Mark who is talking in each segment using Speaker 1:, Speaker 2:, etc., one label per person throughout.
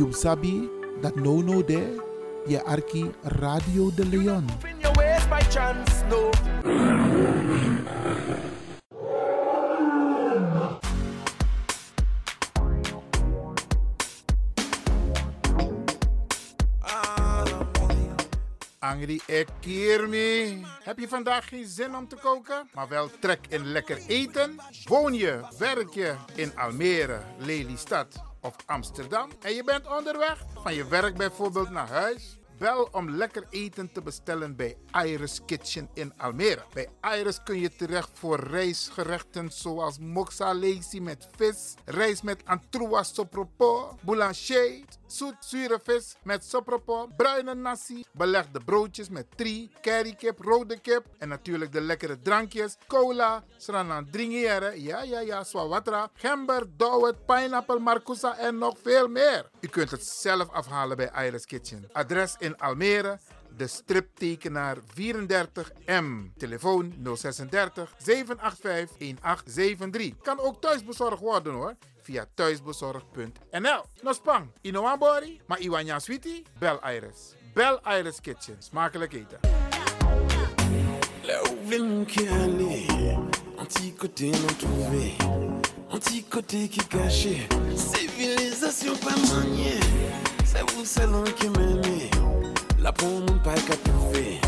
Speaker 1: You sabi dat no no de je arki Radio de Leon.
Speaker 2: In your ways by chance, no.
Speaker 3: Angry Ekirmi. Heb je vandaag geen zin om te koken, maar wel trek in lekker eten? Woon je, werk je in Almere, Lelystad of Amsterdam en je bent onderweg van je werk bijvoorbeeld naar huis? Bel om lekker eten te bestellen bij Iris Kitchen in Almere. Bij Iris kun je terecht voor rijstgerechten zoals moxa lazy met vis, rijst met antroas sopropo, boulanger, zoet zure vis met sopropo, bruine nasi, belegde broodjes met tri, currykip, rode kip en natuurlijk de lekkere drankjes, cola, sranan dringiere, ja ja ja, swawatra, gember, dowet, pineapple, marcousa en nog veel meer. U kunt het zelf afhalen bij Iris Kitchen. Adres in Almere, de striptekenaar 34M. Telefoon 036 785 1873. Kan ook thuisbezorgd worden hoor. Via thuisbezorgd.nl. No spang, inoambori, maar iwanya sweetie, bel Iris. Bel Iris Kitchen. Smakelijk eten.
Speaker 2: Là cœur aller, anti-côté non trouvé, qui civilisation pas maniée, c'est vous salon qui m'aimez, pour pas qu'à trouver,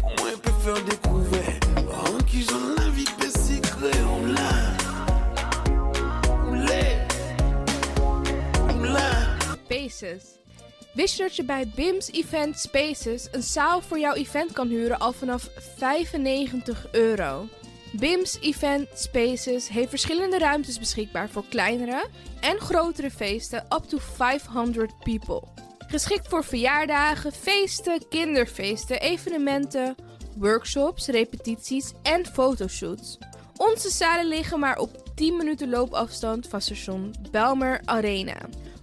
Speaker 2: pour moi faire qui j'en
Speaker 4: Spaces. Wist je dat je bij BIMS Event Spaces een zaal voor jouw event kan huren al vanaf 95 euro? BIMS Event Spaces heeft verschillende ruimtes beschikbaar voor kleinere en grotere feesten up to 500 people. Geschikt voor verjaardagen, feesten, kinderfeesten, evenementen, workshops, repetities en fotoshoots. Onze zalen liggen maar op 10 minuten loopafstand van station Belmer Arena.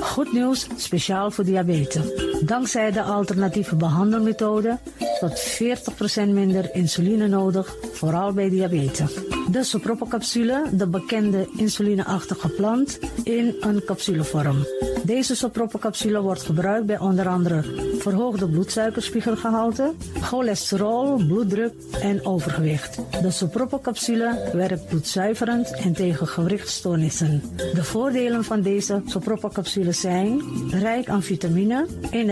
Speaker 5: Goed nieuws, speciaal voor diabetes. Dankzij de alternatieve behandelmethode tot 40% minder insuline nodig, vooral bij diabetes. De sopropocapsule, de bekende insulineachtige plant, in een capsulevorm. Deze sopropocapsule wordt gebruikt bij onder andere verhoogde bloedsuikerspiegelgehalte, cholesterol, bloeddruk en overgewicht. De sopropocapsule werkt bloedzuiverend en tegen gewrichtstoornissen. De voordelen van deze sopropocapsule zijn rijk aan vitamine, energie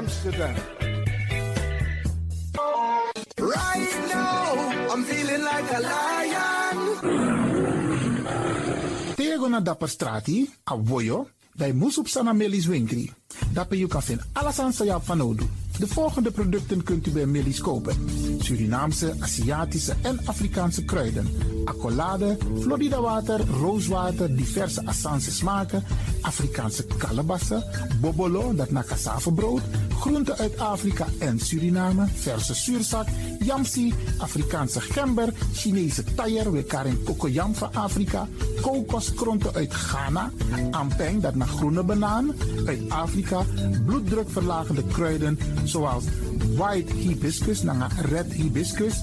Speaker 6: Amsterdam.
Speaker 2: Right now, I'm feeling like a lion.
Speaker 1: Tego na dapper strati, a voyo, dai musup sana melis winkri. Dapper you kan vinden alles aan sa van nodu. De volgende producten kunt u bij Millie's kopen. Surinaamse, Aziatische en Afrikaanse kruiden. Accolade, Florida water, rooswater, diverse Assange smaken. Afrikaanse kalebassen, bobolo, dat na cassavebrood. Groenten uit Afrika en Suriname, verse zuurzak, yamsi, Afrikaanse gember, Chinese taier, we karing kokoyam van Afrika. Kokoskronten uit Ghana, ampeng, dat naar groene banaan, uit Afrika. Bloeddrukverlagende kruiden zoals white hibiscus, naar red hibiscus.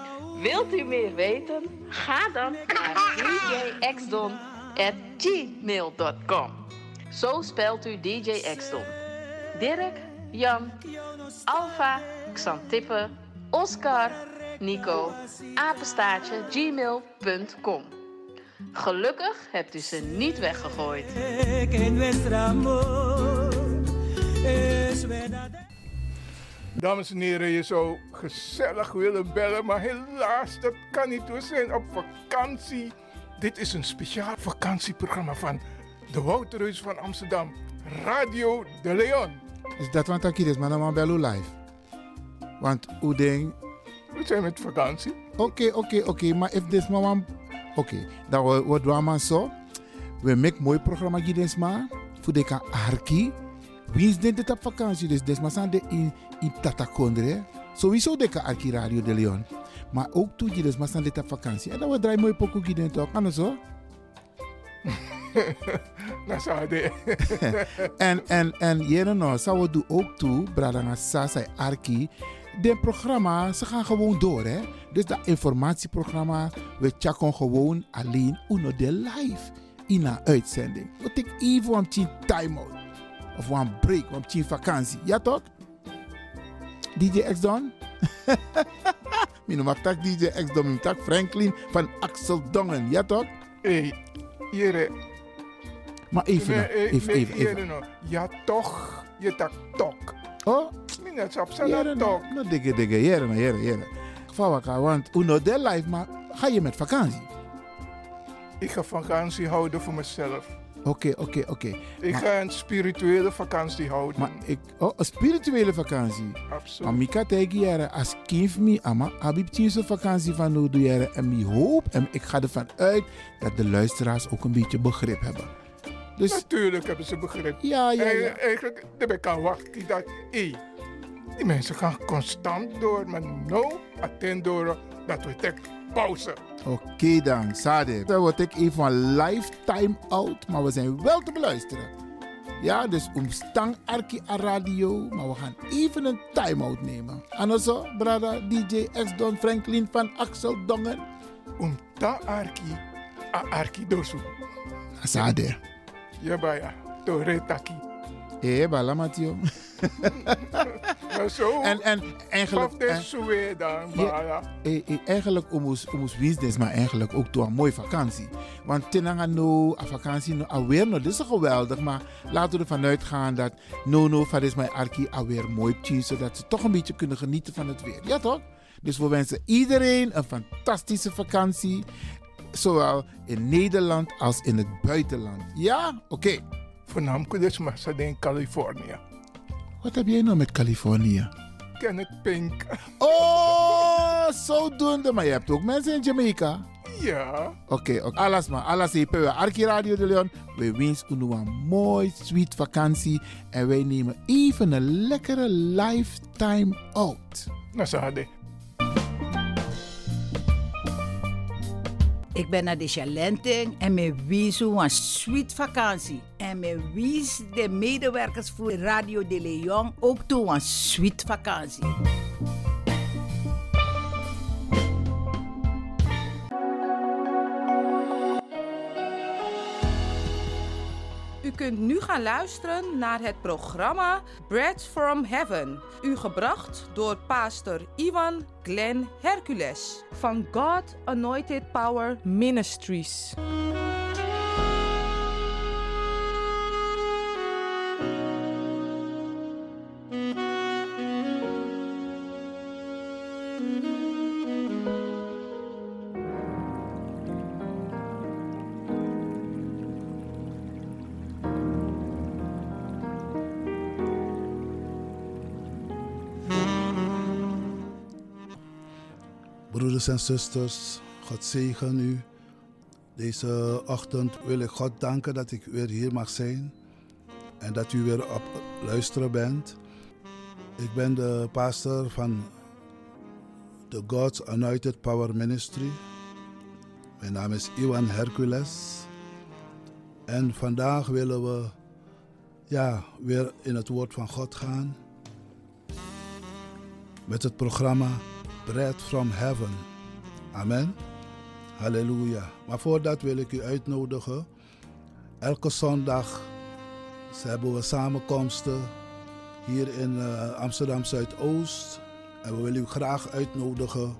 Speaker 7: Wilt u meer weten? Ga dan naar djxdon.gmail.com Zo spelt u DJ Xdon. Dirk, Jan, Alfa, Xantippe, Oscar, Nico, apenstaartje, gmail.com. Gelukkig hebt u ze niet weggegooid.
Speaker 8: Dames en heren, je zou gezellig willen bellen, maar helaas, dat kan niet. We zijn op vakantie. Dit is een speciaal vakantieprogramma van de Wouterhuis van Amsterdam, Radio de Leon.
Speaker 3: Is dat wat ik hier is, maar dan bel u live. Want hoe ding...
Speaker 8: We zijn met vakantie.
Speaker 3: Oké, oké, oké, maar if this man... Oké, dan wat we doen maar zo. We maken mooi programma maar. Voor de arki. Wie is dit op vakantie? Dus des maar de in, in Tatakondre. Sowieso de arki Radio de Leon. Maar ook toe je dus maar dit op vakantie. En dan we draaien mooi pokoe hier toch? Kan zo?
Speaker 8: Dat zou de.
Speaker 3: en, en, en, jere nou, zou we doen ook toe, Bradanga Sasa Arki. De programma, ze gaan gewoon door, hè. Dus dat informatieprogramma, we checken gewoon alleen uno de live in een uitzending. We take even een time-out. Of een break, een vakantie. Ja toch? DJ X Don? Mino mag tak DJ X Don, tak Franklin van Axel Dongen. Ja toch?
Speaker 8: Hey, jere.
Speaker 3: Maar even,
Speaker 8: Nee,
Speaker 3: even,
Speaker 8: nee,
Speaker 3: even,
Speaker 8: jere
Speaker 3: even.
Speaker 8: nou. Ja toch, je tak tok.
Speaker 3: Oh?
Speaker 8: Minat op
Speaker 3: Jere,
Speaker 8: zijn tok.
Speaker 3: nou, dikke, dikke, jere, nou, jere, jere. Vawaka, want uno de live, maar ga je met vakantie?
Speaker 8: Ik ga vakantie houden voor mezelf.
Speaker 3: Oké, oké, oké.
Speaker 8: Ik
Speaker 3: Maar-
Speaker 8: ga een spirituele vakantie houden.
Speaker 3: Maar ik, oh, een spirituele vakantie.
Speaker 8: Absoluut.
Speaker 3: Maar Mika tegen jaren, als kind me, ama, heb ik zo'n vakantie van jaren. En ik hoop, en ik ga ervan uit, dat de luisteraars ook een beetje begrip hebben. Dus
Speaker 8: Natuurlijk hebben ze begrip.
Speaker 3: Ja, ja, ja.
Speaker 8: En, eigenlijk, daar kan wachten dat, hé, die mensen gaan constant door, maar no, attend door dat we tek pauze.
Speaker 3: oké dan, Sade. Dan word ik even een lifetime out, maar we zijn wel te beluisteren. Ja, dus omstang Arki a radio, maar we gaan even een time-out nemen. En zo, brada DJ X Don Franklin van Axel Dongen.
Speaker 8: Om ta Arki, a Arki dosu.
Speaker 3: Asade.
Speaker 8: Ja, baya. Tore taki.
Speaker 3: Eh, bala Matio.
Speaker 8: Maar zo.
Speaker 3: En, en eigenlijk...
Speaker 8: Dan,
Speaker 3: Ja, eh, eh, eigenlijk omus omus business, maar eigenlijk ook door een mooie vakantie. Want tenanga no, a vakantie no, alweer no, dit is geweldig. Maar laten we ervan uitgaan dat no no, van is mijn arki alweer mooi tjie, zodat ze toch een beetje kunnen genieten van het weer. Ja toch? Dus we wensen iedereen een fantastische vakantie. Zowel in Nederland als in het buitenland. Ja? Oké.
Speaker 8: Voornamelijk dus maar ze in Californië.
Speaker 3: Wat heb jij nou met Californië?
Speaker 8: Kenneth Pink.
Speaker 3: Oh, zodoende. Maar je hebt ook mensen in Jamaica.
Speaker 8: Ja.
Speaker 3: Oké, oké. alles maar. Alles hier bij Arki Radio de Leon. We wensen u een mooi, sweet vakantie. En wij nemen even een lekkere lifetime out.
Speaker 8: Nou, hadden.
Speaker 9: Ik ben naar de Chalenting en me wies een sweet vakantie. En me wies de medewerkers voor Radio de Leon ook toe een sweet vakantie.
Speaker 10: Kunt nu gaan luisteren naar het programma Bread from Heaven. U gebracht door pastor Ivan Glenn Hercules van God Anointed Power Ministries.
Speaker 11: Broeders en zusters, God zegen u. Deze ochtend wil ik God danken dat ik weer hier mag zijn en dat u weer op luisteren bent. Ik ben de pastor van de God's Anointed Power Ministry. Mijn naam is Iwan Hercules. En vandaag willen we ja, weer in het woord van God gaan. Met het programma Bread from Heaven. Amen. Halleluja. Maar voordat wil ik u uitnodigen. Elke zondag hebben we samenkomsten hier in eh, Amsterdam Zuidoost. En we willen u graag uitnodigen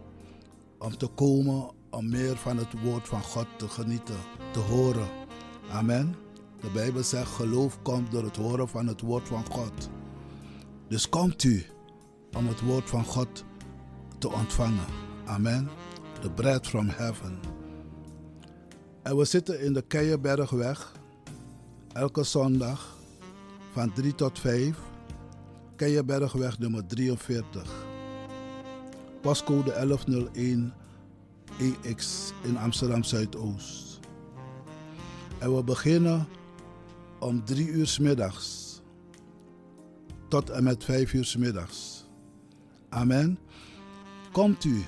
Speaker 11: om te komen om meer van het woord van God te genieten, te horen. Amen. De Bijbel zegt geloof komt door het horen van het woord van God. Dus komt u om het woord van God te ontvangen. Amen. The bread from heaven. En we zitten in de Keienbergweg. Elke zondag van 3 tot 5. Keienbergweg nummer 43. Postcode 1101 EX in Amsterdam Zuidoost. En we beginnen om 3 uur 's middags tot en met 5 uur 's middags. Amen. Komt u,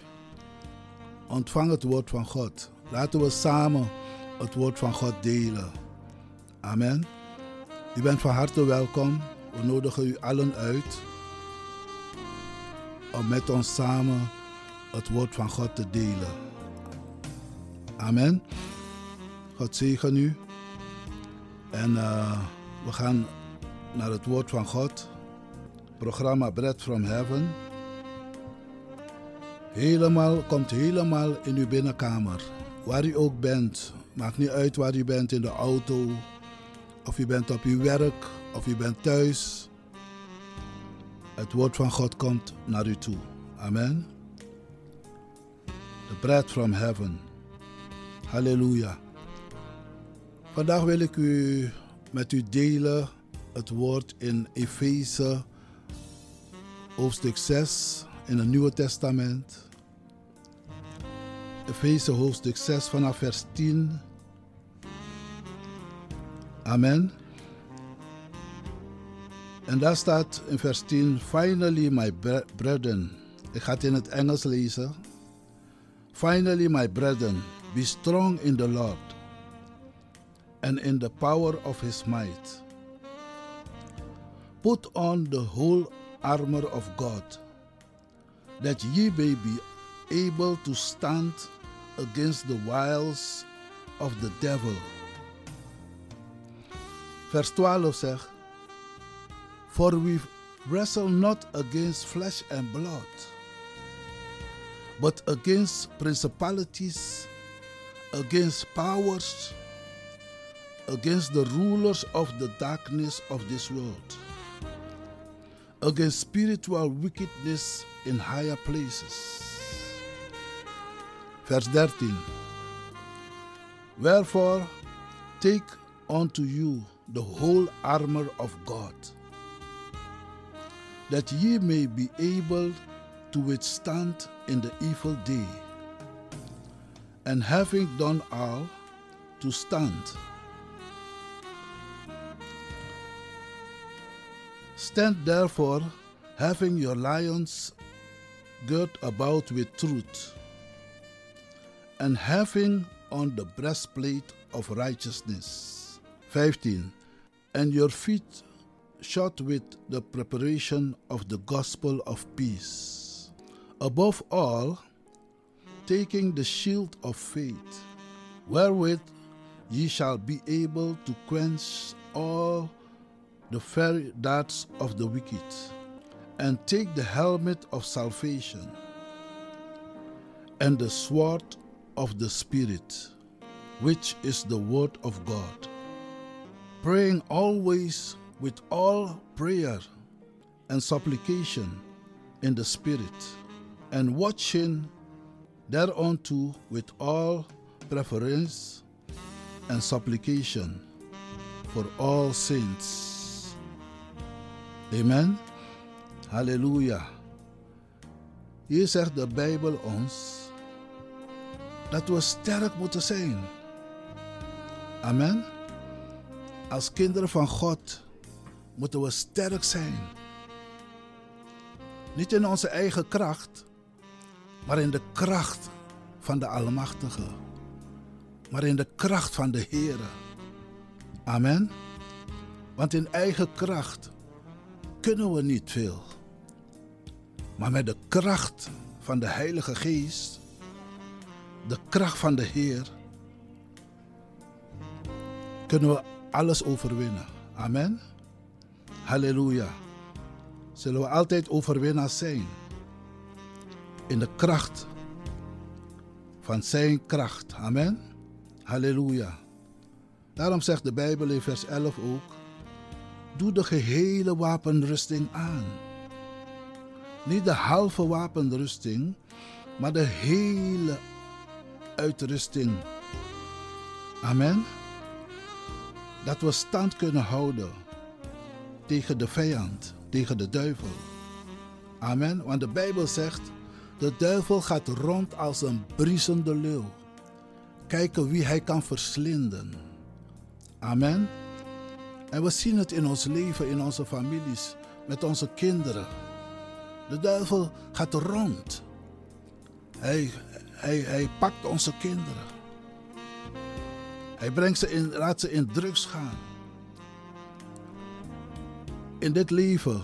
Speaker 11: ontvang het woord van God. Laten we samen het woord van God delen. Amen. U bent van harte welkom. We nodigen u allen uit om met ons samen het woord van God te delen. Amen. God zegen u. En eh, we gaan naar het woord van God. Programma Bread from Heaven. Helemaal, komt helemaal in uw binnenkamer. Waar u ook bent. Maakt niet uit waar u bent in de auto. Of u bent op uw werk. Of u bent thuis. Het woord van God komt naar u toe. Amen. The bread from heaven. Halleluja. Vandaag wil ik u met u delen het woord in Efeze hoofdstuk 6 in het Nieuwe Testament. Efeze hoofdstuk 6 vanaf vers 10. Amen. En daar staat in vers 10: Finally, my bre- brethren. Ik ga het in het Engels lezen. Finally, my brethren, be strong in the Lord and in the power of his might. Put on the whole armor of God, that ye may be able to stand against the wiles of the devil. Vers 12 zegt: For we wrestle not against flesh and blood, but against principalities, against powers, against the rulers of the darkness of this world, against spiritual wickedness in higher places. Verse 13. Wherefore, take unto you the whole armor of God, that ye may be able to withstand in the evil day, and having done all, to stand. Stand therefore, having your lions girt about with truth, and having on the breastplate of righteousness. 15. And your feet shod with the preparation of the gospel of peace. Above all, taking the shield of faith, wherewith ye shall be able to quench all the fiery darts of the wicked, and take the helmet of salvation and the sword of the Spirit, which is the Word of God, praying always with all prayer and supplication in the Spirit, and watching thereunto with all preference and supplication for all saints. Amen. Halleluja. Hier zegt de Bijbel ons dat we sterk moeten zijn. Amen. Als kinderen van God moeten we sterk zijn. Niet in onze eigen kracht, maar in de kracht van de Almachtige. Maar in de kracht van de Heer. Amen. Want in eigen kracht kunnen we niet veel. Maar met de kracht van de Heilige Geest de kracht van de Heer kunnen we alles overwinnen. Amen. Halleluja. Zullen we altijd overwinnaars zijn. In de kracht van zijn kracht. Amen. Halleluja. Daarom zegt de Bijbel in vers 11 ook: Doe de gehele wapenrusting aan. Niet de halve wapenrusting, maar de hele uitrusting. Amen. Dat we stand kunnen houden tegen de vijand, tegen de duivel. Amen. Want de Bijbel zegt, de duivel gaat rond als een briesende leeuw. Kijken wie hij kan verslinden. Amen. En we zien het in ons leven, in onze families, met onze kinderen. De duivel gaat rond. Hij, hij, hij pakt onze kinderen. Hij brengt ze in, laat ze in drugs gaan. In dit leven.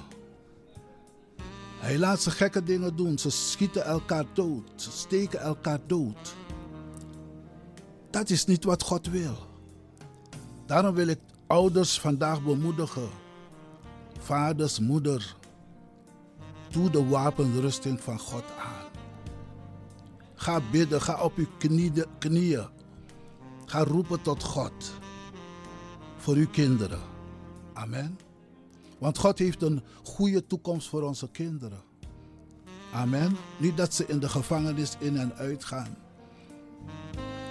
Speaker 11: Hij laat ze gekke dingen doen. Ze schieten elkaar dood. Ze steken elkaar dood. Dat is niet wat God wil. Daarom wil ik ouders vandaag bemoedigen. Vaders, moeder. Doe de wapenrusting van God aan. Ga bidden, ga op uw knieën. Ga roepen tot God voor uw kinderen. Amen. Want God heeft een goede toekomst voor onze kinderen. Amen. Niet dat ze in de gevangenis in en uit gaan.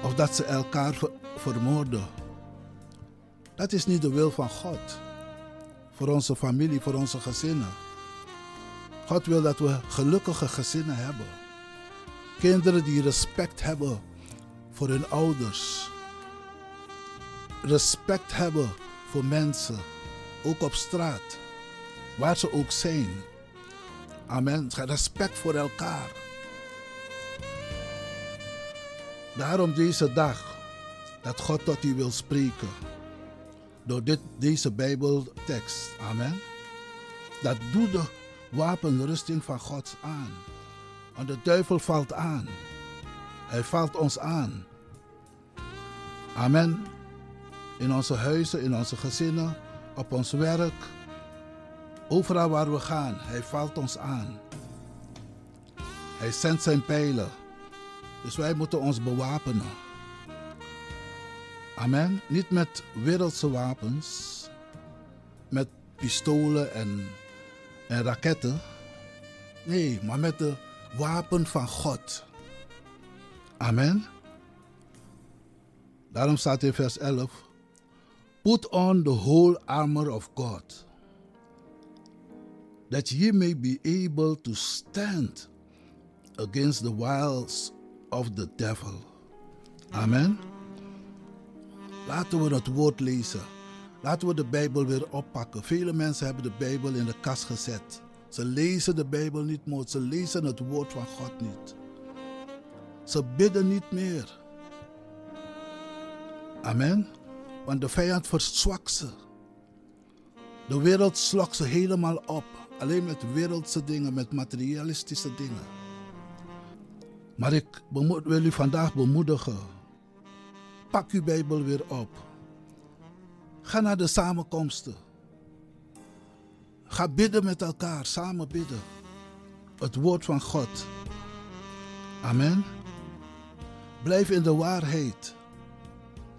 Speaker 11: Of dat ze elkaar vermoorden. Dat is niet de wil van God. Voor onze familie, voor onze gezinnen. God wil dat we gelukkige gezinnen hebben. Kinderen die respect hebben voor hun ouders. Respect hebben voor mensen, ook op straat, waar ze ook zijn. Amen. Respect voor elkaar. Daarom deze dag dat God tot u wil spreken. Door dit, deze Bijbeltekst. Amen. Dat doet de wapenrusting van God aan. Want de duivel valt aan. Hij valt ons aan. Amen. In onze huizen, in onze gezinnen, op ons werk, overal waar we gaan. Hij valt ons aan. Hij zendt zijn pijlen. Dus wij moeten ons bewapenen. Amen. Niet met wereldse wapens, met pistolen en, en raketten. Nee, maar met de wapen van God. Amen. Daarom staat in vers 11: Put on the whole armor of God, that ye may be able to stand against the wiles of the devil. Amen. Laten we het woord lezen. Laten we de Bijbel weer oppakken. Vele mensen hebben de Bijbel in de kast gezet. Ze lezen de Bijbel niet meer. Ze lezen het woord van God niet. Ze bidden niet meer. Amen. Want de vijand verzwakt ze. De wereld slokt ze helemaal op. Alleen met wereldse dingen, met materialistische dingen. Maar ik wil u vandaag bemoedigen. Pak uw Bijbel weer op. Ga naar de samenkomsten. Ga bidden met elkaar, samen bidden. Het woord van God. Amen. Blijf in de waarheid.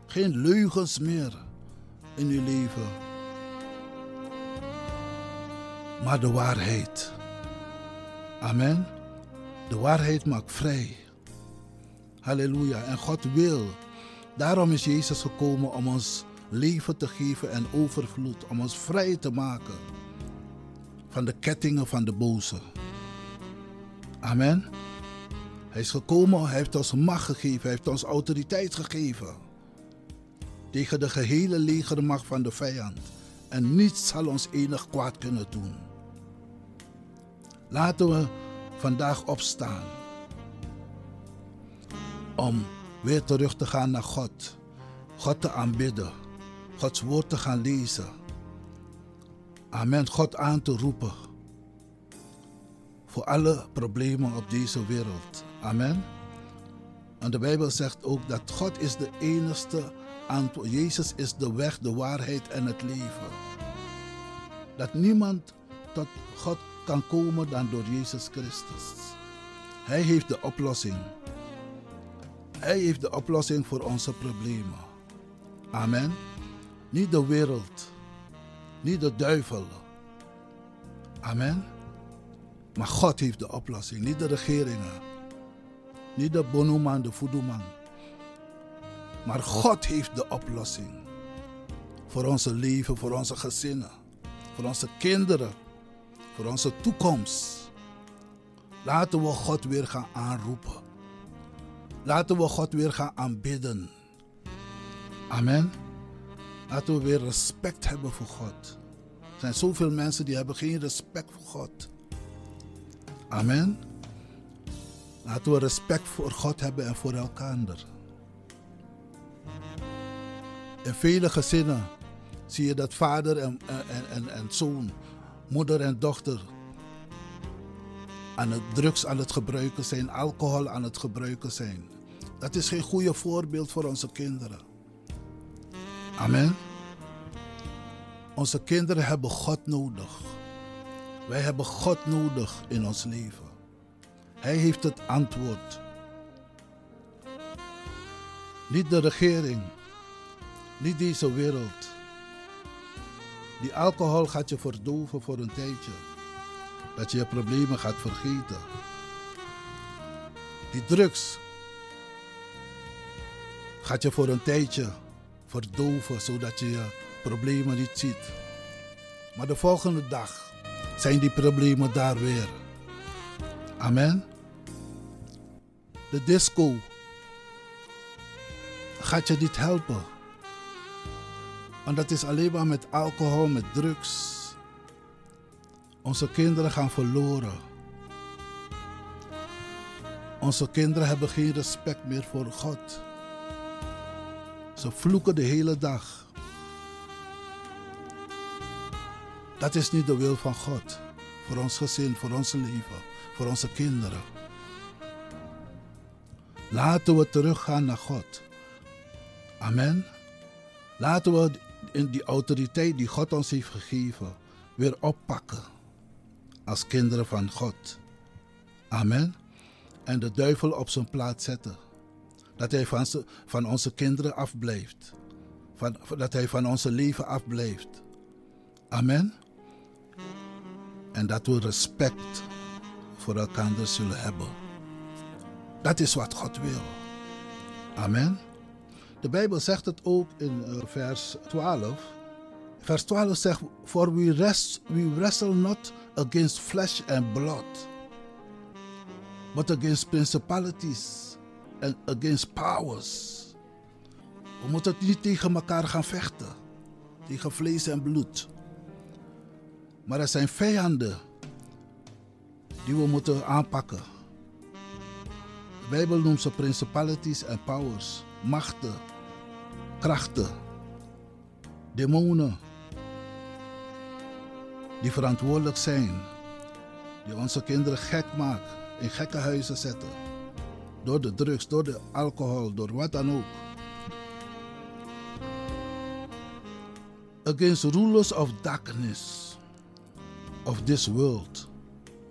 Speaker 11: Geen leugens meer in uw leven. Maar de waarheid. Amen. De waarheid maakt vrij. Halleluja. En God wil. Daarom is Jezus gekomen om ons leven te geven en overvloed. Om ons vrij te maken van de kettingen van de boze. Amen. Hij is gekomen, hij heeft ons macht gegeven, hij heeft ons autoriteit gegeven. Tegen de gehele legermacht van de vijand. En niets zal ons enig kwaad kunnen doen. Laten we vandaag opstaan. Om weer terug te gaan naar God. God te aanbidden. Gods woord te gaan lezen. Amen. God aan te roepen. Voor alle problemen op deze wereld. Amen. En de Bijbel zegt ook dat God is de enige antwoord. Jezus is de weg, de waarheid en het leven. Dat niemand tot God kan komen dan door Jezus Christus. Hij heeft de oplossing. Hij heeft de oplossing voor onze problemen. Amen. Niet de wereld. Niet de duivel. Amen. Maar God heeft de oplossing. Niet de regeringen. Niet de bonoman, de voedoeman. Maar God heeft de oplossing. Voor onze leven, voor onze gezinnen. Voor onze kinderen. Voor onze toekomst. Laten we God weer gaan aanroepen. Laten we God weer gaan aanbidden. Amen. Laten we weer respect hebben voor God. Er zijn zoveel mensen die hebben geen respect voor God. Amen. Laten we respect voor God hebben en voor elkaar. In vele gezinnen zie je dat vader en, en, en, en zoon, moeder en dochter aan het drugs aan het gebruiken zijn, alcohol aan het gebruiken zijn. Dat is geen goede voorbeeld voor onze kinderen. Amen. Onze kinderen hebben God nodig. Wij hebben God nodig in ons leven. Hij heeft het antwoord. Niet de regering, niet deze wereld. Die alcohol gaat je verdoven voor een tijdje. Dat je je problemen gaat vergeten. Die drugs gaat je voor een tijdje verdoven zodat je je problemen niet ziet. Maar de volgende dag zijn die problemen daar weer. Amen. De disco gaat je niet helpen. Want dat is alleen maar met alcohol, met drugs. Onze kinderen gaan verloren. Onze kinderen hebben geen respect meer voor God. Ze vloeken de hele dag. Dat is niet de wil van God. Voor ons gezin, voor ons leven, voor onze kinderen. Laten we teruggaan naar God. Amen. Laten we in die autoriteit die God ons heeft gegeven weer oppakken als kinderen van God. Amen. En de duivel op zijn plaats zetten. Dat hij van, van onze kinderen afblijft. Van, dat hij van onze leven afblijft. Amen. En dat we respect voor elkaar zullen hebben. Dat is wat God wil. Amen. De Bijbel zegt het ook in uh, vers 12. Vers 12 zegt: For we, rest, we wrestle not against flesh and blood, but against principalities and against powers. We moeten niet tegen elkaar gaan vechten, tegen vlees en bloed. Maar er zijn vijanden die we moeten aanpakken. De Bijbel noemt ze principalities en powers, machten, krachten, demonen die verantwoordelijk zijn, die onze kinderen gek maken, in gekke huizen zetten. Door de drugs, door de alcohol, door wat dan ook. Against rulers of darkness of this world.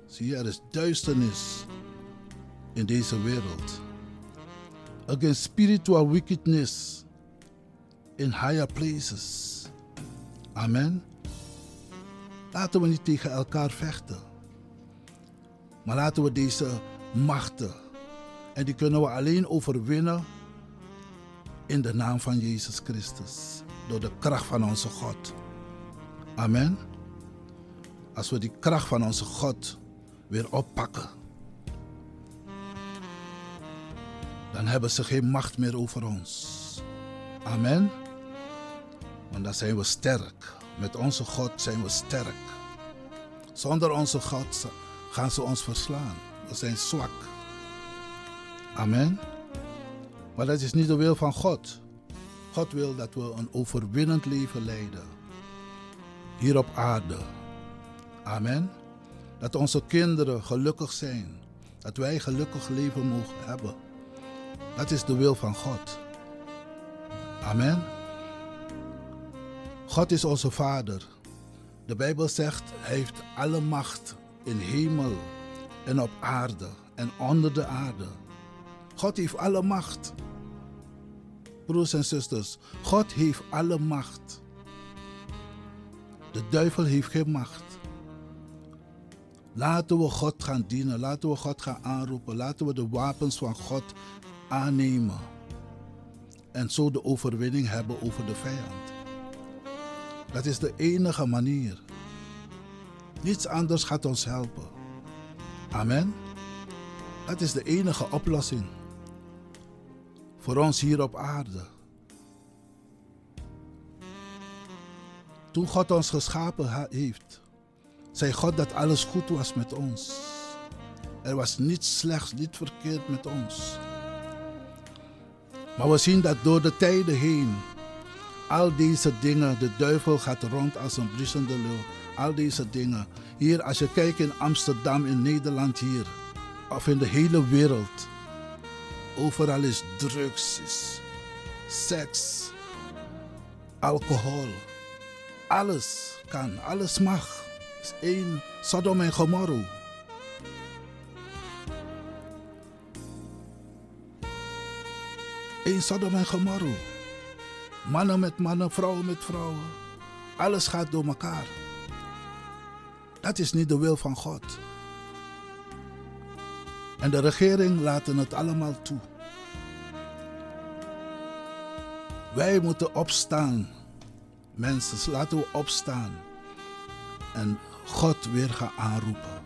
Speaker 11: Zie je, er is duisternis in deze wereld. Against spiritual wickedness in higher places. Amen. Laten we niet tegen elkaar vechten. Maar laten we deze machten, en die kunnen we alleen overwinnen in de naam van Jezus Christus. Door de kracht van onze God. Amen. Als we die kracht van onze God weer oppakken, dan hebben ze geen macht meer over ons. Amen. Want dan zijn we sterk. Met onze God zijn we sterk. Zonder onze God gaan ze ons verslaan. We zijn zwak. Amen. Maar dat is niet de wil van God. God wil dat we een overwinnend leven leiden. Hier op aarde. Amen. Dat onze kinderen gelukkig zijn. Dat wij gelukkig leven mogen hebben. Dat is de wil van God. Amen. God is onze Vader. De Bijbel zegt, Hij heeft alle macht in hemel en op aarde en onder de aarde. God heeft alle macht. Broers en zusters, God heeft alle macht. De duivel heeft geen macht. Laten we God gaan dienen, laten we God gaan aanroepen, laten we de wapens van God aannemen. En zo de overwinning hebben over de vijand. Dat is de enige manier. Niets anders gaat ons helpen. Amen. Dat is de enige oplossing voor ons hier op aarde. Toen God ons geschapen heeft, zei God dat alles goed was met ons. Er was niets slechts, niet verkeerd met ons. Maar we zien dat door de tijden heen al deze dingen, de duivel gaat rond als een bruisende leeuw. Al deze dingen. Hier, als je kijkt in Amsterdam, in Nederland hier, of in de hele wereld. Overal is drugs, is seks, alcohol. Alles kan, alles mag. Het is één Sodom en Gomorra. Eén Sodom en Gomorra. Mannen met mannen, vrouwen met vrouwen. Alles gaat door elkaar. Dat is niet de wil van God. En de regering laten het allemaal toe. Wij moeten opstaan. Mensen, laten we opstaan. En God weer gaan aanroepen.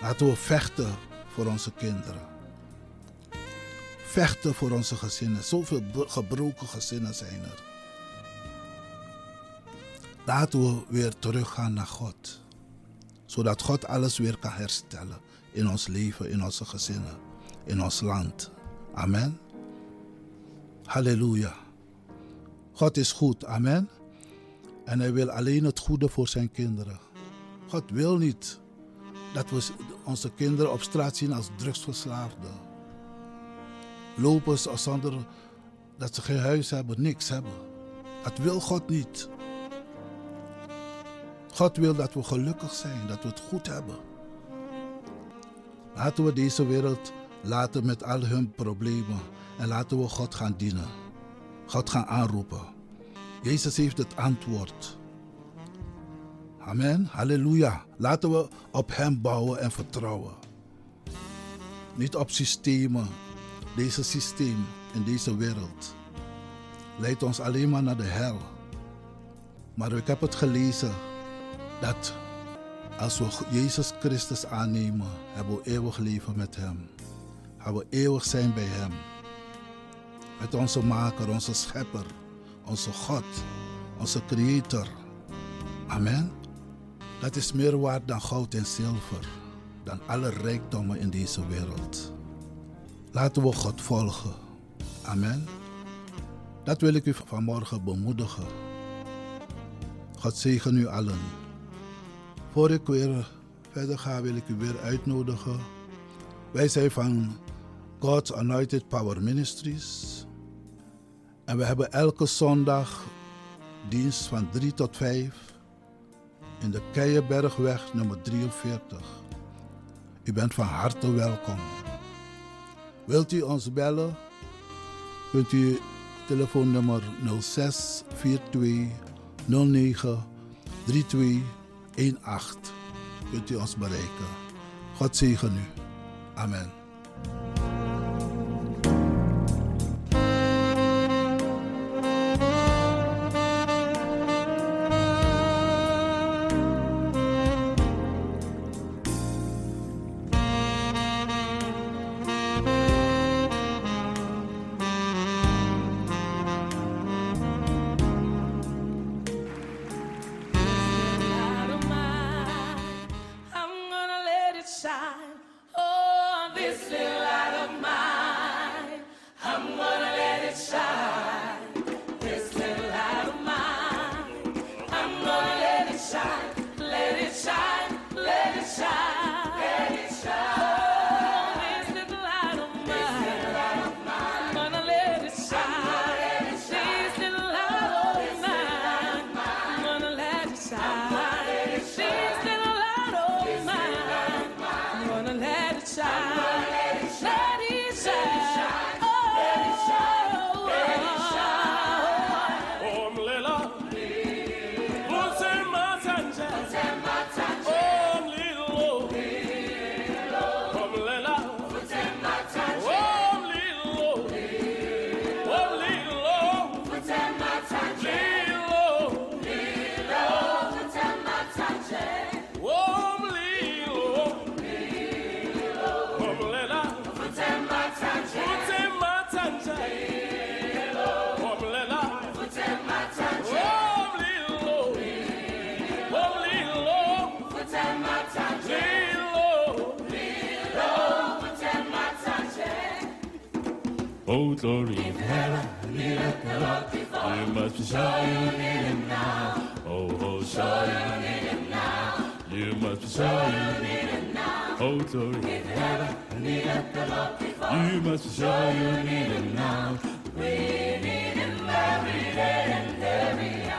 Speaker 11: Laten we vechten voor onze kinderen vechten voor onze gezinnen. Zoveel gebroken gezinnen zijn er. Laten we weer teruggaan naar God. Zodat God alles weer kan herstellen in ons leven, in onze gezinnen, in ons land. Amen. Halleluja. God is goed. Amen. En hij wil alleen het goede voor zijn kinderen. God wil niet dat we onze kinderen op straat zien als drugsverslaafden lopen zonder dat ze geen huis hebben, niks hebben. Dat wil God niet. God wil dat we gelukkig zijn, dat we het goed hebben. Laten we deze wereld laten met al hun problemen en laten we God gaan dienen. God gaan aanroepen. Jezus heeft het antwoord. Amen. Halleluja. Laten we op Hem bouwen en vertrouwen. Niet op systemen. Deze systeem in deze wereld leidt ons alleen maar naar de hel. Maar ik heb het gelezen dat als we Jezus Christus aannemen, hebben we eeuwig leven met Hem. Gaan we eeuwig zijn bij Hem. Met onze Maker, onze Schepper, onze God, onze Creator. Amen. Dat is meer waard dan goud en zilver, dan alle rijkdommen in deze wereld. Laten we God volgen. Amen. Dat wil ik u vanmorgen bemoedigen. God zegen u allen. Voor ik weer verder ga, wil ik u weer uitnodigen. Wij zijn van God's Anointed Power Ministries. En we hebben elke zondag dienst van 3 tot 5 in de Keienbergweg nummer 43. U bent van harte welkom. Wilt u ons bellen? Kunt u telefoonnummer 06 42 09 32 18 kunt u ons bereiken. God zegen u. Amen.
Speaker 12: Oh,
Speaker 13: glory of heaven, you must be sure you need him now. Oh, oh, sure you need him now. You must be sure you need him now. Oh, glory of heaven, you must be sure you need him now.
Speaker 12: We need him every day and every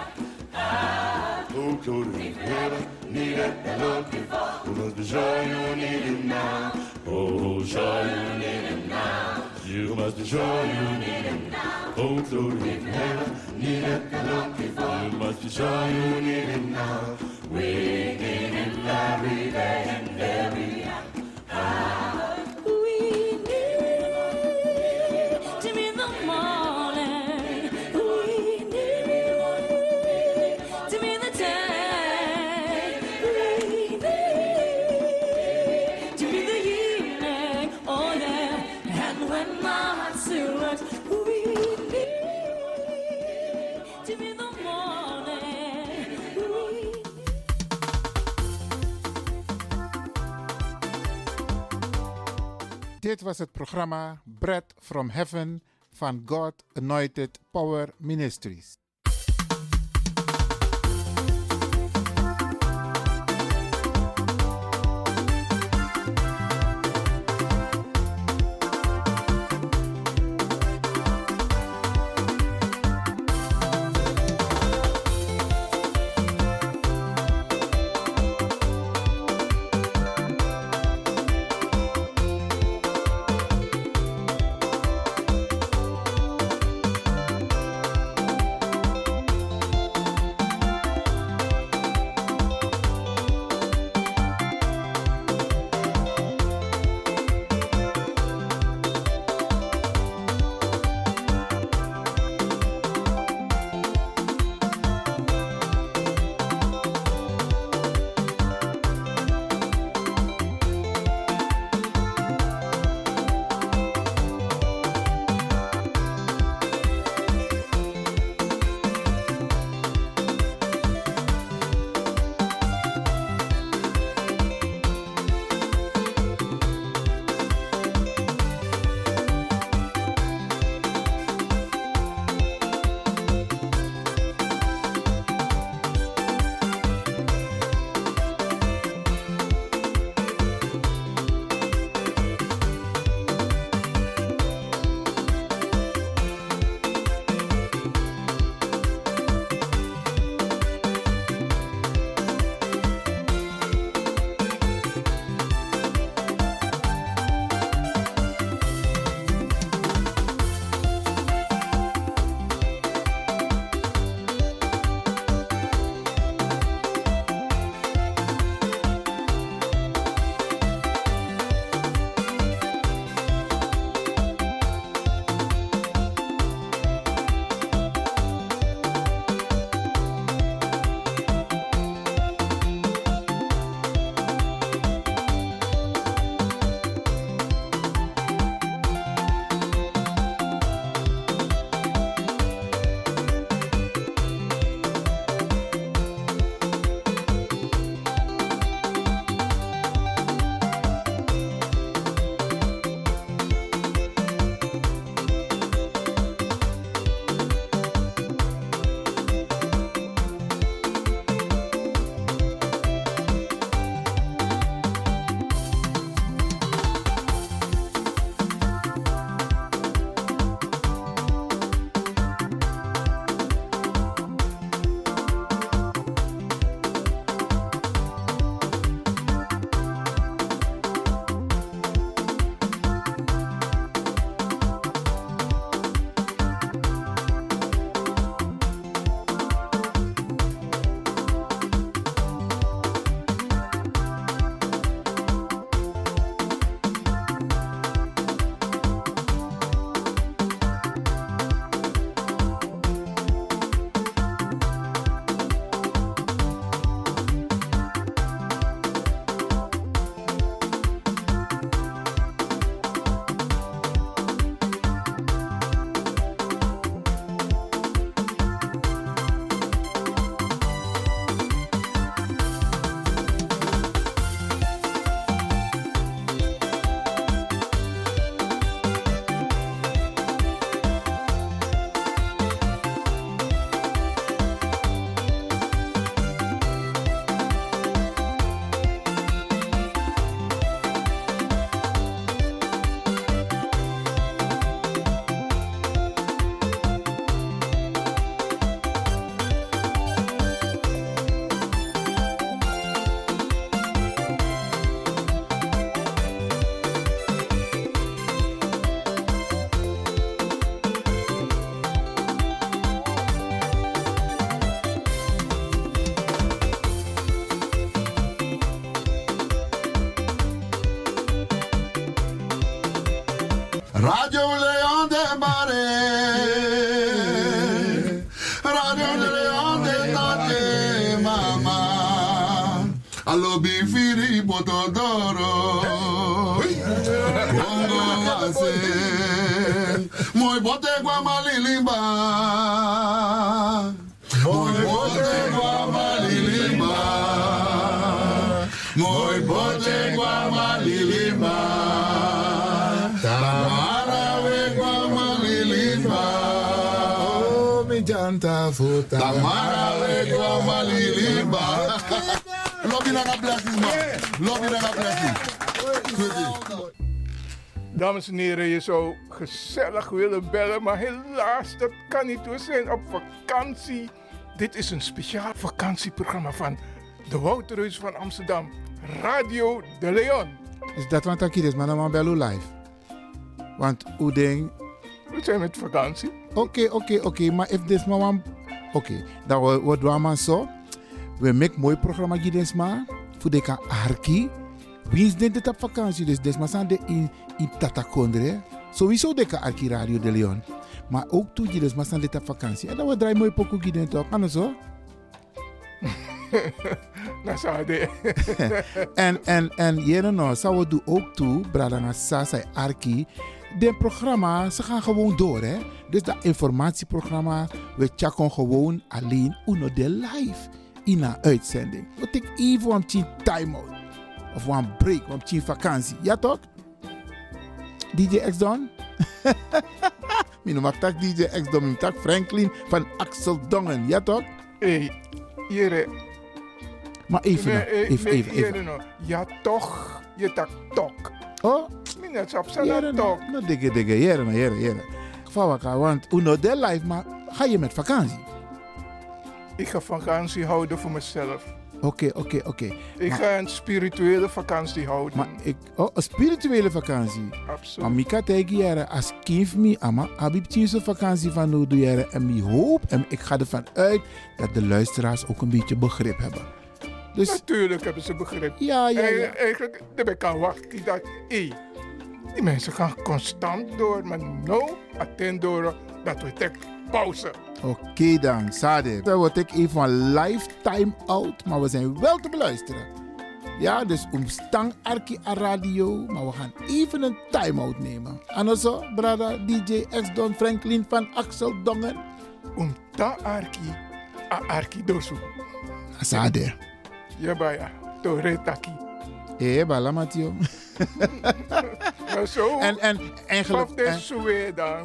Speaker 12: hour.
Speaker 13: Oh, glory of heaven, needed the Lord before. You must be sure you need him now. Oh, sure you need him now. You must be sure you need him now. Oh, glory of heaven, needed the Lord before. You must be
Speaker 12: my we the morning.
Speaker 14: Dit was het programma Bread from Heaven van God Anointed Power Ministries.
Speaker 15: Lobby na ga blessings.
Speaker 8: Dames en heren, je zou gezellig willen bellen, maar helaas, dat kan niet. We zijn op vakantie. Dit is een speciaal vakantieprogramma van de Wouterhuis van Amsterdam, Radio de Leon.
Speaker 3: Is dat wat ik hier is, maar dan bel live. Want hoe ding...
Speaker 8: We zijn met vakantie.
Speaker 3: Oké, oké, oké. Maar if this one... Oké, dan we we doen maar zo. We maken mooi programma hier maar. Voor de kan arki. Wie is dit op vakantie? Dus des maar zijn de in, in Tatakondre. Sowieso de kan arki Radio de Leon. Maar ook toe je zijn dit op vakantie. En dan we draaien mooi pokoe hier toch. Kan het zo?
Speaker 8: Nou, zou de.
Speaker 3: en, en, en jere nou, zou we doen ook toe, Bradanga Sasa Arki. De programma, ze gaan gewoon door, hè. Dus dat informatieprogramma, we checken gewoon alleen uno de live in een uitzending. We take even een tien time-out. Of een break, een vakantie. Ja toch? DJ X Don? Mijn mag tak DJ X Don, mijn tak Franklin van Axel Dongen. Ja toch?
Speaker 8: Hé, jere.
Speaker 3: Maar even, even, even, even.
Speaker 8: nou. Ja, toch. Je tak tok.
Speaker 3: Oh?
Speaker 8: Minus op
Speaker 3: Jere,
Speaker 8: zijn tok.
Speaker 3: nou, dikke, dikke, jere, jere, jere. Vawaka, want uno de life, maar ga je met vakantie?
Speaker 8: Ik ga vakantie houden voor mezelf.
Speaker 3: Oké, oké, oké.
Speaker 8: Ik
Speaker 3: Maar-
Speaker 8: ga een spirituele vakantie houden.
Speaker 3: Maar ik, oh, een spirituele vakantie.
Speaker 8: Absoluut.
Speaker 3: Maar tegen jere, als kind me, ama, abib tjinse vakantie van nu doe jere. En ik hoop, en ik ga ervan uit, dat de luisteraars ook een beetje begrip hebben. Dus,
Speaker 8: Natuurlijk hebben ze begrip.
Speaker 3: Ja, ja, ja.
Speaker 8: En, eigenlijk heb ik aan wachten dat hé, die mensen gaan constant door, maar no attend door dat we tek pauze.
Speaker 3: Oké dan, Sade. Dan word ik even een lifetime out, maar we zijn wel te beluisteren. Ja, dus omstang Arki a radio, maar we gaan even een time-out nemen. En also, brada DJ X Don Franklin van Axel Dongen.
Speaker 8: Om ta Arki, a Arki dosu.
Speaker 3: Sade.
Speaker 8: Ja, baya, to retaki.
Speaker 3: Eh, bala Matio.
Speaker 8: Zo.
Speaker 3: En, en eigenlijk... En-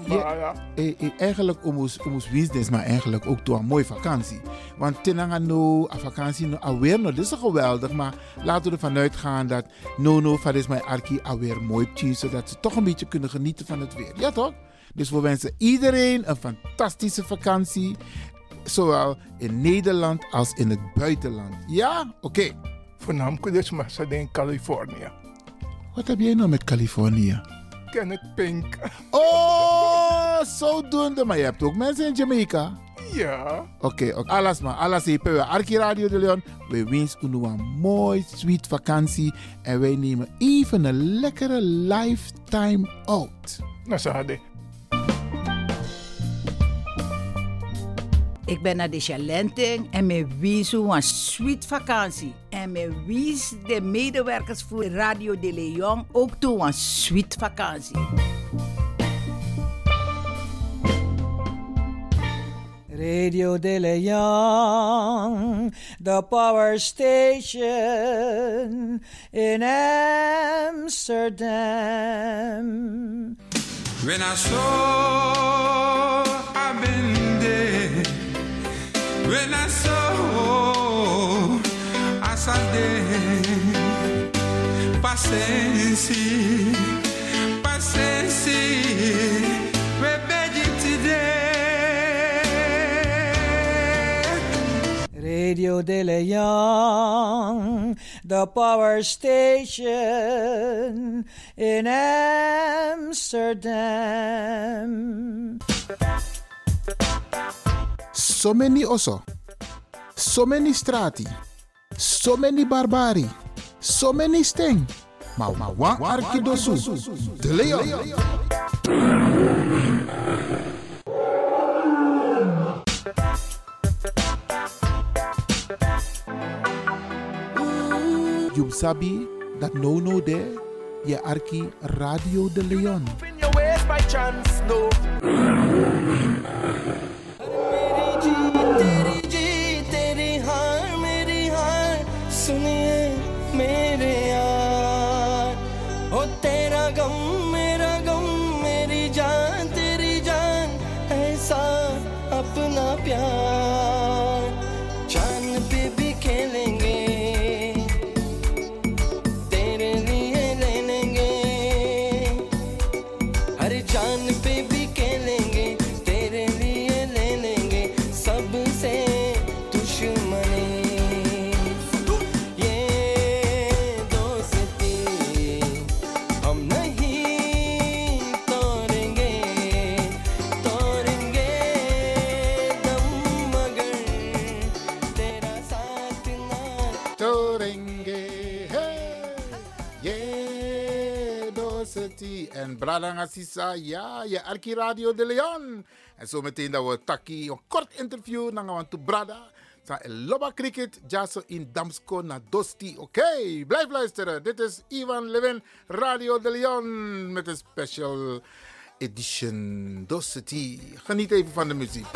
Speaker 3: Ja, eh, eh, eigenlijk omus omus business, maar eigenlijk ook toe een mooie vakantie. Want tenanga no, a vakantie no, alweer no, dit is geweldig, maar laten we ervan uitgaan dat no no van is mijn arki alweer mooi tien, zodat ze toch een beetje kunnen genieten van het weer. Ja toch? Dus we wensen iedereen een fantastische vakantie, zowel in Nederland als in het buitenland. Ja? Oké.
Speaker 8: Voornamelijk dus maar in Californië.
Speaker 3: Wat heb jij nou met Californië?
Speaker 8: Ken het pink.
Speaker 3: Oh, zodoende. Maar je hebt ook mensen in Jamaica.
Speaker 8: Ja.
Speaker 3: Oké, oké. alles maar. Alles even. We Arki Radio de Leon. We wensen u een mooi, sweet vakantie. En wij nemen even een lekkere lifetime out.
Speaker 8: Nou, ze hadden.
Speaker 9: Ik ben naar de Chalenting en me wies een sweet vakantie. En me wies de medewerkers voor Radio de Leon ook toe een sweet vakantie.
Speaker 16: Radio De Leon, the power station in Amsterdam.
Speaker 17: When I saw There, paciência, paciência.
Speaker 16: Radio De Leon, the power station in Amsterdam.
Speaker 3: So many oso. So many strati. So many barbari. So many sting. Maar maar wan Arki dosu. De Leon.
Speaker 14: You sabi that no no there, je arki Radio de Leon.
Speaker 18: 告诉你。Doseti. En Bradanga Sisa, ja, je Arki Radio de Leon. En zo meteen dat we taki een kort interview naar gaan to Brada. Sa Loba Cricket, Jaso in Damsko na Dosti. Oké, blijf luisteren. Dit is Ivan Levin, Radio de Leon. Met een special edition Doseti. Geniet even van de muziek.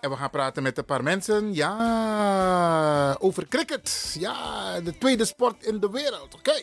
Speaker 18: En we gaan praten met een paar mensen. Ja, over cricket. Ja, de tweede sport in de wereld. Oké.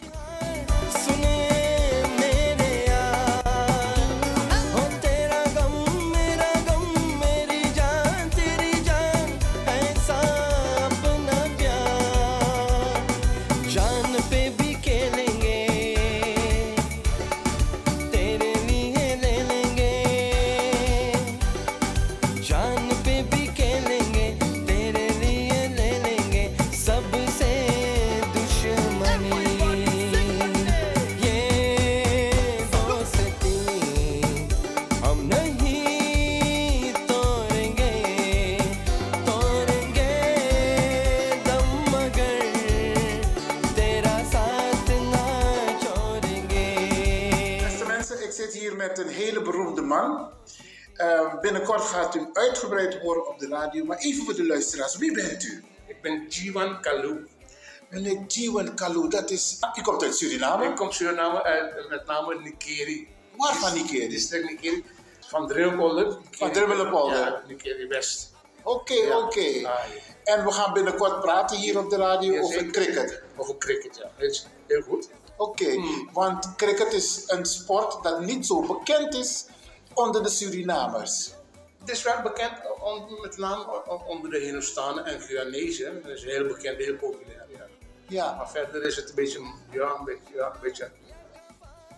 Speaker 14: Man. Ehm, binnenkort gaat u uitgebreid horen op de radio, maar even voor de luisteraars. Wie bent u?
Speaker 19: Ik ben Jiwan Kalou.
Speaker 14: Meneer Jiwan Kalou, dat is... U komt uit Suriname?
Speaker 19: Ik kom Suriname uit, met name Nikeri.
Speaker 14: Waarvan Nikeri?
Speaker 19: District Nikeri. Van Dribbelen.
Speaker 14: Van Dribbelen-Polder.
Speaker 19: Ja, Nikeri West.
Speaker 14: Oké,
Speaker 19: Ja.
Speaker 14: oké.
Speaker 19: Ah, ja.
Speaker 14: En we gaan binnenkort praten hier op de radio over cricket.
Speaker 19: Over cricket, ja. Heel goed.
Speaker 14: Oké, want cricket is een sport dat niet zo bekend is onder de Surinamers.
Speaker 19: Het is wel bekend on- met name onder de Hindustanen en Guyanezen. Dat is heel bekend, heel populair. Ja.
Speaker 14: Ja.
Speaker 19: Maar verder is het een beetje, ja, een beetje, ja, een beetje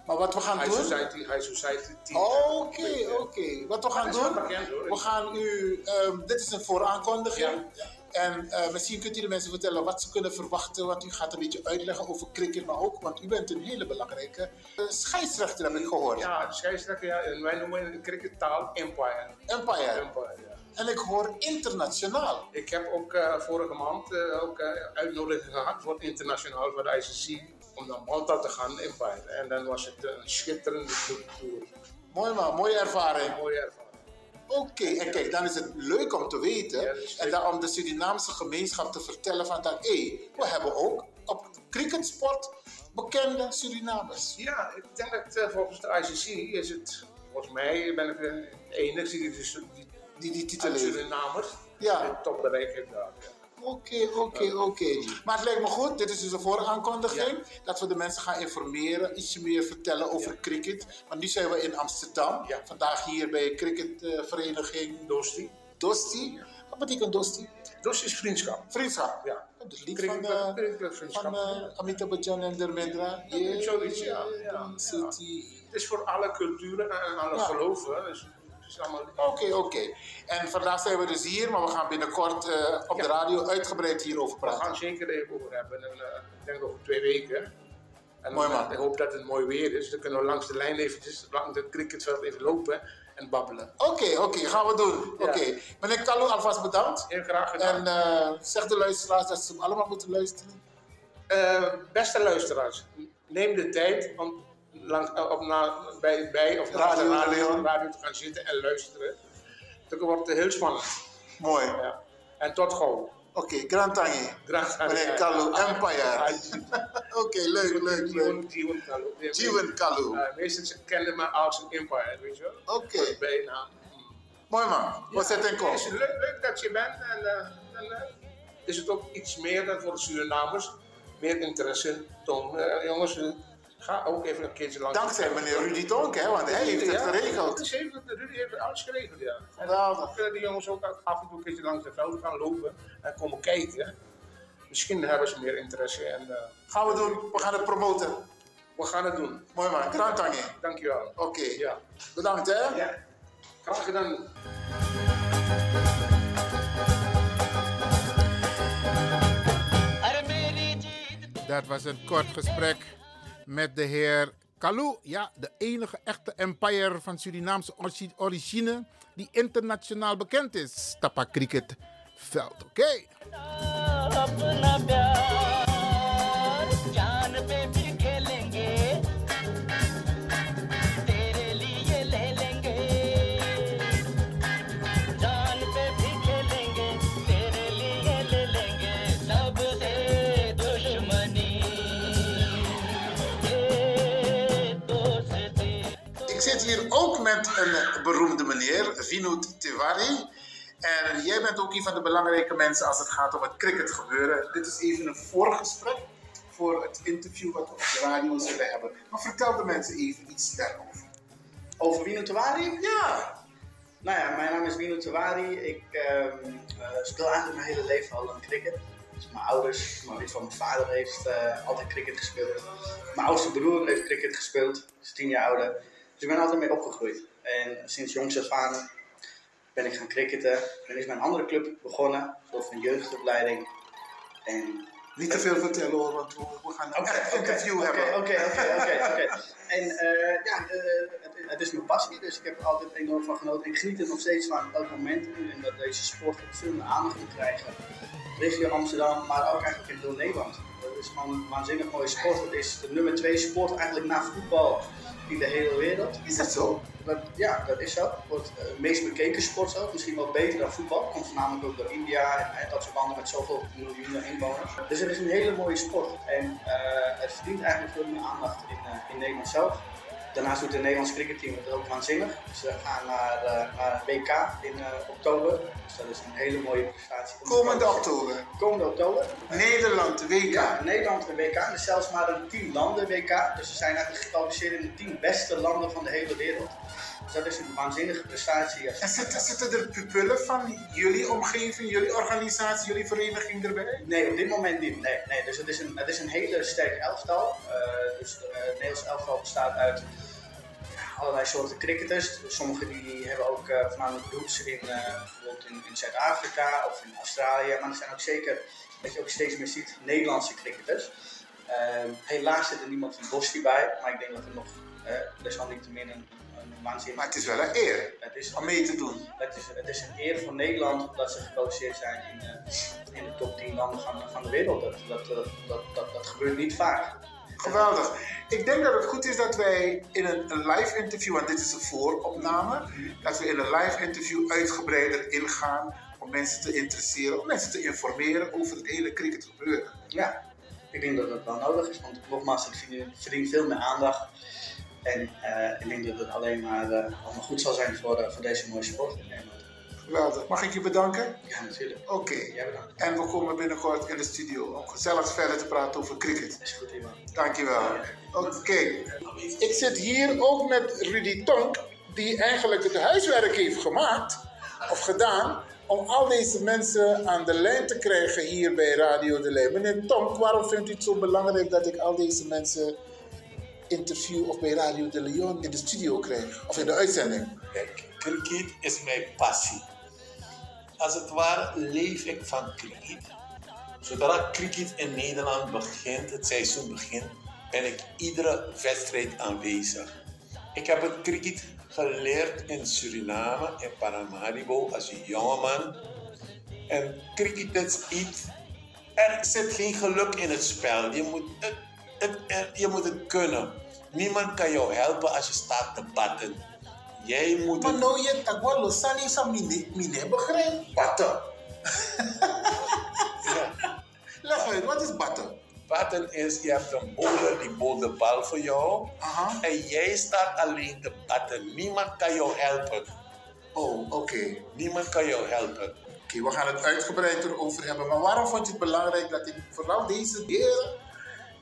Speaker 14: Maar wat we gaan
Speaker 19: high
Speaker 14: doen...
Speaker 19: society, high society team.
Speaker 14: Oké, oké. Wat we gaan doen,
Speaker 19: bekend,
Speaker 14: we gaan u, ehm, dit is een vooraankondiging.
Speaker 19: Ja,
Speaker 14: En eh, misschien kunt u de mensen vertellen wat ze kunnen verwachten, want u gaat een beetje uitleggen over cricket, maar ook, want u bent een hele belangrijke eh, scheidsrechter, heb ik gehoord.
Speaker 19: Ja, scheidsrechter, ja, wij noemen in de crickettaal Empire.
Speaker 14: Empire.
Speaker 19: Empire, ja.
Speaker 14: En ik hoor internationaal.
Speaker 19: Ik heb ook eh, vorige maand ook uitnodiging gehad voor internationaal voor de ICC om naar Malta te gaan, Empire. En dan was het een schitterende tour.
Speaker 14: Mooi man, mooie ervaring.
Speaker 19: Mooie ervaring.
Speaker 14: Oké, en kijk, dan is het leuk om te weten en dan om de Surinaamse gemeenschap te vertellen van dat, hé, we hebben ook op cricketsport bekende Surinamers.
Speaker 19: Ja, ik denk dat eh, volgens de ICC is het, volgens mij ben ik de enige die die, die,
Speaker 14: die, titel.
Speaker 19: Surinamers
Speaker 14: Ja.
Speaker 19: de top bereikt heeft daar. ja.
Speaker 14: Oké, oké, oké. Maar het lijkt me goed, dit is dus een vooraankondiging, dat we de mensen gaan informeren, ietsje meer vertellen over cricket. Want nu zijn we in Amsterdam, vandaag hier bij cricketvereniging
Speaker 19: Dosti.
Speaker 14: Dosti. Wat betekent Dosti?
Speaker 19: Dosti is vriendschap.
Speaker 14: Vriendschap?
Speaker 19: Ja.
Speaker 14: Is lied
Speaker 19: Cricket-
Speaker 14: van, eh,
Speaker 19: cricketvriendschap.
Speaker 14: van eh, Bachchan en Dharmendra.
Speaker 19: Yeah, Zoiets, ja. ja, ja. Het is voor alle culturen en alle
Speaker 14: Ja.
Speaker 19: geloven. Dus allemaal...
Speaker 14: Oké, oké. En vandaag zijn we dus hier, maar we gaan binnenkort eh, op de radio uitgebreid hierover
Speaker 19: We
Speaker 14: praten.
Speaker 19: gaan zeker even over hebben. En, eh, ik denk over twee weken. En
Speaker 14: Mooi,
Speaker 19: eh,
Speaker 14: man.
Speaker 19: ik hoop dat het mooi weer is. Dan kunnen we langs de lijn eventjes, langs het cricketveld even lopen en babbelen.
Speaker 14: Oké, oké, gaan we doen.
Speaker 19: Ja.
Speaker 14: Oké. Meneer Kalu, alvast bedankt.
Speaker 19: Heel graag gedaan.
Speaker 14: En zeg de luisteraars dat ze allemaal moeten luisteren.
Speaker 19: Beste luisteraars, neem de tijd lang, eh, op na, bij, bij of naast de
Speaker 14: Radio
Speaker 19: radio, te gaan zitten en luisteren. Dat wordt heel spannend.
Speaker 14: Mooi.
Speaker 19: Ja. En tot gauw.
Speaker 14: Oké, Grand Tangi.
Speaker 19: Grand Tangi.
Speaker 14: Kalu, Empire. Oké, leuk, leuk, leuk.
Speaker 19: Jeevan Kalu.
Speaker 14: Jeevan Kalu.
Speaker 19: Meesten kennen me als een Empire, weet je wel.
Speaker 14: Oké. Mooi man. Wat zit in kom?
Speaker 19: Het is leuk, leuk dat je bent en eh, eh, is het ook iets meer dan voor de Surinamers. Meer interesse tonen. Jongens, ga ook even een keertje langs.
Speaker 14: Dankzij meneer Rudy Tonk, hè, want hij heeft het
Speaker 19: Ja,
Speaker 14: geregeld.
Speaker 19: Rudy heeft, het- Rudy heeft alles geregeld, ja.
Speaker 14: Geweldig.
Speaker 19: dan kunnen die jongens ook af en toe een keertje langs de veld gaan lopen en komen kijken. Misschien hebben ze meer interesse. En, eh,
Speaker 14: Gaan we doen. We gaan het promoten.
Speaker 19: we gaan het doen.
Speaker 14: Mooi man. Grand Tangi.
Speaker 19: Dankjewel.
Speaker 14: Oké.
Speaker 19: Ja.
Speaker 14: Bedankt hè.
Speaker 19: Ja. Graag gedaan.
Speaker 14: Dat was een kort gesprek met de heer Kalu, ja, de enige echte empire van Surinaamse origine die internationaal bekend is. Tapa cricketveld, oké. Zit hier ook met een beroemde meneer, Vinod Tiwari. En jij bent ook een van de belangrijke mensen als het gaat om het cricket gebeuren. Dit is even een voorgesprek voor het interview wat we op de radio zullen hebben. Maar vertel de mensen even iets daarover.
Speaker 20: Over Wino Tewari?
Speaker 14: Ja.
Speaker 20: Nou ja, mijn naam is Wino Tewari. Ik eh, speel eigenlijk mijn hele leven al aan cricket. Dus mijn ouders, maar van mijn vader heeft eh, altijd cricket gespeeld. Mijn oudste broer heeft cricket gespeeld, is tien jaar ouder. Dus ik ben altijd mee opgegroeid. En sinds jongs af aan ben ik gaan cricketen. En is mijn andere club begonnen, een soort van jeugdopleiding. En
Speaker 14: Niet te veel vertellen hoor, want we, gaan een echt interview
Speaker 20: Oké,
Speaker 14: hebben.
Speaker 20: Oké, oké, oké. En eh, ja, eh, het, het is mijn passie, dus ik heb er altijd enorm van genoten. Ik geniet er nog steeds van elk moment in dat deze sport veel meer aandacht moet krijgen. Regio Amsterdam, maar ook eigenlijk in heel Nederland. Dat is gewoon een waanzinnig mooie sport. Het is de nummer twee sport eigenlijk na voetbal in de hele wereld.
Speaker 14: Is dat zo?
Speaker 20: Dat, ja, dat is zo. Het wordt eh, het meest bekeken sport zo. Misschien wel beter dan voetbal. Komt voornamelijk ook door India en eh, dat soort landen met zoveel miljoenen inwoners. Dus het is een hele mooie sport. En eh, het verdient eigenlijk veel meer aandacht in, eh, in Nederland zelf. Daarnaast doet het Nederlands cricketteam het ook waanzinnig. Ze gaan naar, eh, naar WK in eh, oktober. Dus dat is een hele mooie prestatie.
Speaker 14: Komende oktober.
Speaker 20: Komende oktober.
Speaker 14: Nederland, WK.
Speaker 20: Ja, Nederland een WK. Er is zelfs maar een 10 landen WK. Dus ze zijn eigenlijk gekwalificeerd in de 10 beste landen van de hele wereld. Dus dat is een waanzinnige prestatie.
Speaker 14: En zitten, zitten er pupillen van jullie omgeving, jullie organisatie, jullie vereniging erbij?
Speaker 20: Nee, op dit moment niet. Nee, nee. Dus het is een, het is een hele sterk elftal. Eh, dus eh, het Nederlands elftal bestaat uit allerlei soorten cricketers. Sommigen die hebben ook eh, voornamelijk roots in, eh, bijvoorbeeld in, in Zuid-Afrika of in Australië. Maar er zijn ook zeker, wat je ook steeds meer ziet, Nederlandse cricketers. Eh, helaas zit er niemand van Bosty bij, maar ik denk dat er nog eh desalniettemin een, een waanzinnig...
Speaker 14: Maar het is wel een eer
Speaker 20: het is,
Speaker 14: om mee te doen.
Speaker 20: Het is, het is een eer voor Nederland dat ze gekwalificeerd zijn in, eh, in de top 10 landen van, van de wereld. Dat, dat, dat, dat gebeurt niet vaak.
Speaker 14: Geweldig. Ik denk dat het goed is dat wij in een, live interview, want dit is een vooropname, dat we in een live interview uitgebreider ingaan om mensen te interesseren, om mensen te informeren over het hele cricket gebeuren.
Speaker 20: Ja, ik denk dat dat wel nodig is, want nogmaals, het verdient, veel meer aandacht. En eh, ik denk dat het alleen maar eh, allemaal goed zal zijn voor, eh, voor deze mooie sport.
Speaker 14: Geweldig. Mag ik je bedanken?
Speaker 20: Ja, natuurlijk.
Speaker 14: Oké.
Speaker 20: Jij bedankt.
Speaker 14: En we komen binnenkort in de studio om gezellig verder te praten over cricket.
Speaker 20: Is goed, Ivan.
Speaker 14: Dankjewel. Oké. Ik zit hier ook met Rudy Tonk, die eigenlijk het huiswerk heeft gemaakt of gedaan om al deze mensen aan de lijn te krijgen hier bij Radio de Lijn. Meneer Tonk, waarom vindt u het zo belangrijk dat ik al deze mensen interview of bij Radio de Leon in de studio krijg? Of in de uitzending?
Speaker 21: Kijk, cricket is mijn passie. Als het ware leef ik van cricket. Zodra cricket in Nederland begint, het seizoen begint,
Speaker 22: ben ik iedere wedstrijd aanwezig. Ik heb het cricket geleerd in Suriname, in Paramaribo, als een jongeman. En cricket is iets, er zit geen geluk in het spel. Je moet het, je moet het kunnen. Niemand kan jou helpen als je staat te batten. Jij moet
Speaker 14: Maar nou je tak wel losani sa mine mine begrijp. Batten. Leg uit, wat is batten?
Speaker 22: Batten is, je hebt een bowler die bowlt de bal voor jou. En jij staat alleen te batten. Niemand kan jou helpen.
Speaker 14: Oh, oké.
Speaker 22: Niemand kan jou helpen.
Speaker 14: Oké, we gaan het uitgebreid erover hebben. Maar waarom vond je het belangrijk dat ik vooral deze heren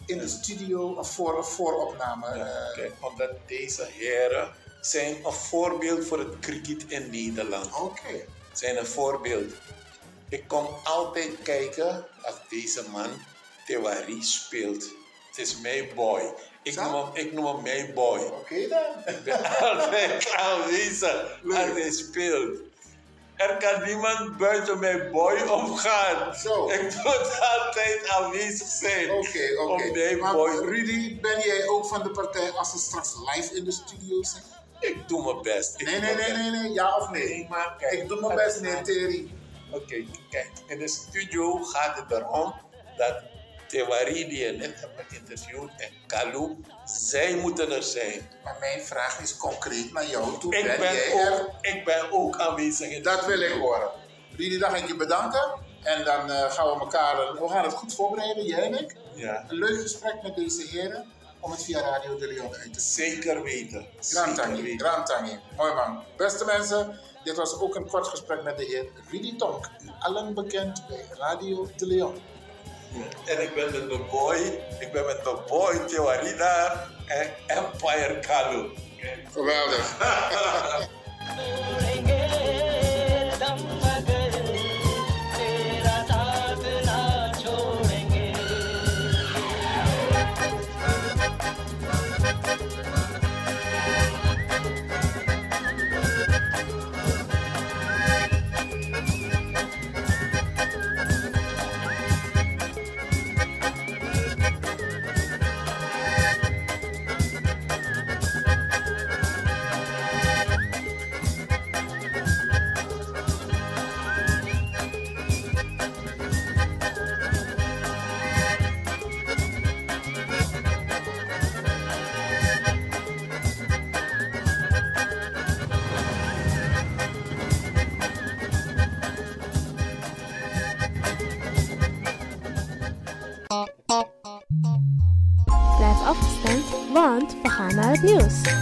Speaker 14: in de studio een voor, vooropname... eh,
Speaker 22: Kijk, omdat deze heren zijn een voorbeeld voor het cricket in Nederland.
Speaker 14: Oké.
Speaker 22: Zijn een voorbeeld. Ik kom altijd kijken als deze man Tewari speelt. Het is mijn boy. Ik noem hem, ik noem hem mijn boy.
Speaker 14: Oké dan.
Speaker 22: Ik ben altijd aanwezig als hij speelt. Er kan niemand buiten mijn boy omgaan. Ik moet altijd aanwezig zijn.
Speaker 14: Oké, oké. Maar
Speaker 22: boy.
Speaker 14: Rudy, ben jij ook van de partij als ze straks live in de studio zijn?
Speaker 22: Ik doe mijn best. Ik
Speaker 14: nee, nee, nee, nee, nee, ja of nee?
Speaker 22: Nee, maar kijk,
Speaker 14: ik doe mijn best, meneer Terry.
Speaker 22: Oké, kijk. In de studio gaat het erom dat Tewari, die je net hebt geïnterviewd, en Kalu, zij moeten er zijn.
Speaker 14: Maar mijn vraag is concreet naar jou toe.
Speaker 22: Ik
Speaker 14: ben,
Speaker 22: ook-
Speaker 14: er?
Speaker 22: Ik ben ook aanwezig in de
Speaker 14: Dat wil ik horen. Rudy, dan ga ik je bedanken. En dan eh, gaan we elkaar... We gaan het goed voorbereiden, jij en ik.
Speaker 22: Ja.
Speaker 14: Een leuk gesprek met deze heren. Om het via Radio de Leon uit te
Speaker 22: Zeker weten.
Speaker 14: Grand Tangi, Grand Tangi. Mooi man. Beste mensen, dit was ook een kort gesprek met de heer Rudy Tonk. U allen bekend bij Radio de Leon.
Speaker 22: En ik ben met mijn boy, ik ben met mijn boy Tewarida en Empire Kalu.
Speaker 14: Geweldig.
Speaker 23: gaan